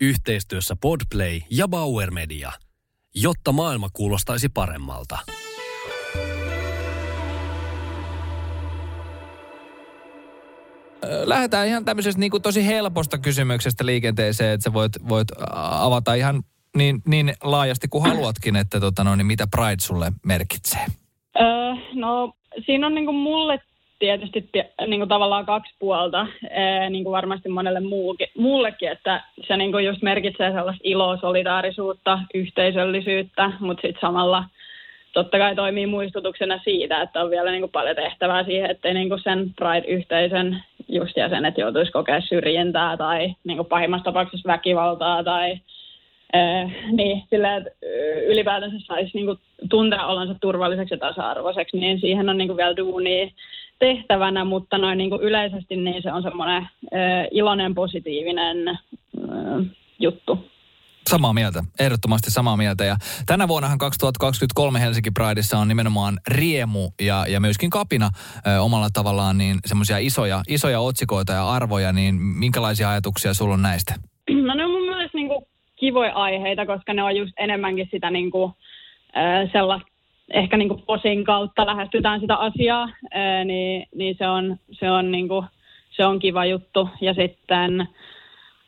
yhteistyössä Podplay ja Bauer Media, jotta maailma kuulostaisi paremmalta. Lähdetään ihan tämmöisestä niin kuin tosi helposta kysymyksestä liikenteeseen, että sä voit, voit avata ihan niin, niin laajasti kuin haluatkin, että tota no, niin mitä Pride sulle merkitsee? Öö, no siinä on niin kuin mulle tietysti niin kuin tavallaan kaksi puolta, niin kuin varmasti monelle muukin, muullekin, että se niin kuin just merkitsee sellaista iloa, solidaarisuutta, yhteisöllisyyttä, mutta sitten samalla totta kai toimii muistutuksena siitä, että on vielä niin kuin paljon tehtävää siihen, ettei niin kuin sen Pride-yhteisön just jäsenet joutuisi kokea syrjintää tai niin kuin pahimmassa tapauksessa väkivaltaa tai niin, sillä, että ylipäätänsä saisi niin kuin, tuntea olonsa turvalliseksi ja tasa-arvoiseksi, niin siihen on niin kuin, vielä duunia tehtävänä, mutta noin niin kuin yleisesti niin se on semmoinen äh, iloinen, positiivinen äh, juttu. Samaa mieltä, ehdottomasti samaa mieltä. Ja tänä vuonnahan 2023 Helsinki Prideissa on nimenomaan riemu ja, ja myöskin kapina ö, omalla tavallaan niin semmoisia isoja, isoja otsikoita ja arvoja, niin minkälaisia ajatuksia sulla on näistä? No ne on mun kivoja aiheita, koska ne on just enemmänkin sitä niin kuin, sellaista ehkä niin kuin posin kautta lähestytään sitä asiaa, niin, niin se on, se on, niin kuin, se on kiva juttu. Ja sitten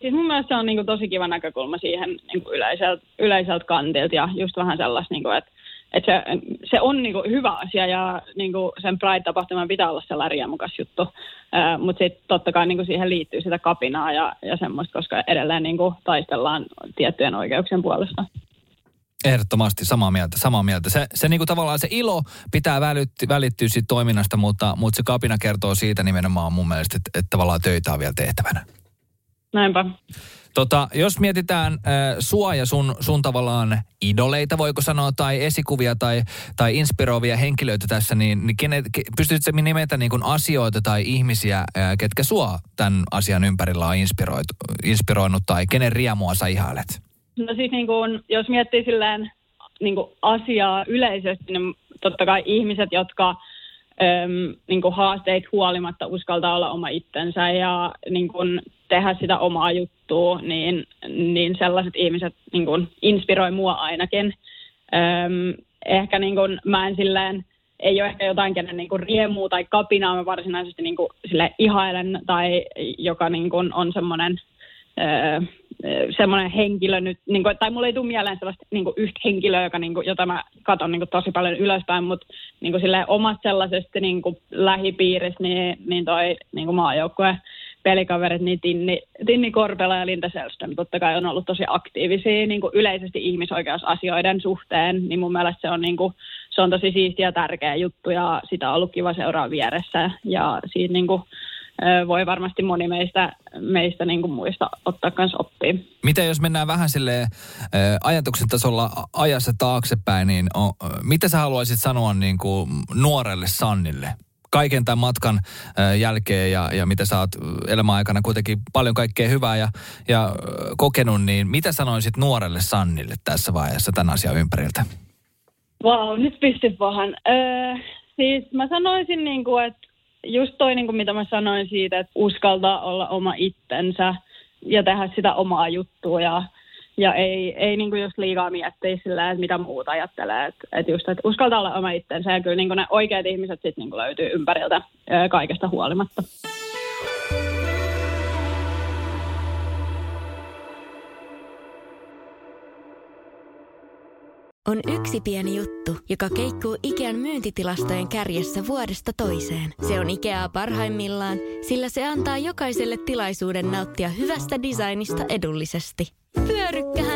Siis mun mielestä se on niin kuin tosi kiva näkökulma siihen niin kuin yleiseltä, yleiseltä kantilta ja just vähän sellaista, niin kuin, että, että se, se on niin kuin hyvä asia ja niin kuin sen Pride-tapahtuman pitää olla sellainen riemukas juttu, mutta sitten totta kai niin kuin siihen liittyy sitä kapinaa ja, ja semmoista, koska edelleen niin kuin taistellaan tiettyjen oikeuksien puolesta. Ehdottomasti samaa mieltä, samaa mieltä. Se, se niinku tavallaan se ilo pitää välitti, välittyä siitä toiminnasta, mutta, mutta se kapina kertoo siitä nimenomaan mun mielestä, että, että tavallaan töitä on vielä tehtävänä. Näinpä. Tota, jos mietitään äh, sua ja sun, sun tavallaan idoleita, voiko sanoa, tai esikuvia tai, tai inspiroivia henkilöitä tässä, niin, niin kenet, pystytkö nimetä niin asioita tai ihmisiä, äh, ketkä sua tämän asian ympärillä on inspiroinut tai kenen riemua sä ihailet? No siis niin kuin, jos miettii silleen niin kuin asiaa yleisesti, niin totta kai ihmiset, jotka äm, niin kuin haasteet huolimatta uskaltaa olla oma itsensä ja niin kuin tehdä sitä omaa juttua, niin, niin sellaiset ihmiset niin kuin inspiroi mua ainakin. Äm, ehkä niin kuin, mä en silleen, ei ole ehkä jotain, kenen niin kuin riemuu tai kapinaa mä varsinaisesti niin kuin, sille ihailen tai joka niin kuin, on semmoinen semmoinen henkilö nyt, niin kuin, tai mulla ei tule mieleen sellaista niin kuin yhtä henkilöä, joka, niin kuin, jota mä katson niin kuin, tosi paljon ylöspäin, mutta niin kuin, omasta sellaisesta niin kuin, lähipiiristä, niin, niin toi niin kuin maajoukkue pelikaverit, niin Tinni, Tinni Korpela ja Linda Selström totta kai on ollut tosi aktiivisia niin kuin yleisesti ihmisoikeusasioiden suhteen, niin mun mielestä se on, niin kuin, se on tosi siistiä ja tärkeä juttu ja sitä on ollut kiva seuraa vieressä ja siitä niin kuin, voi varmasti moni meistä, meistä niin kuin muista ottaa myös oppia. Miten jos mennään vähän sille ajatuksen tasolla ajassa taaksepäin, niin mitä sä haluaisit sanoa niin kuin nuorelle Sannille? Kaiken tämän matkan jälkeen ja, ja mitä sä oot elämäaikana kuitenkin paljon kaikkea hyvää ja, ja kokenut, niin mitä sanoisit nuorelle Sannille tässä vaiheessa tämän asian ympäriltä? Vau, wow, nyt pistit vähän. Siis mä sanoisin, niin kuin, että just toi, niin kuin mitä mä sanoin siitä, että uskaltaa olla oma itsensä ja tehdä sitä omaa juttua ja, ja ei, ei niin kuin just liikaa miettiä sillä, että mitä muuta ajattelee. Että et just, että uskaltaa olla oma itsensä ja kyllä niin kuin ne oikeat ihmiset sitten niin kuin löytyy ympäriltä kaikesta huolimatta. on yksi pieni juttu, joka keikkuu Ikean myyntitilastojen kärjessä vuodesta toiseen. Se on Ikeaa parhaimmillaan, sillä se antaa jokaiselle tilaisuuden nauttia hyvästä designista edullisesti.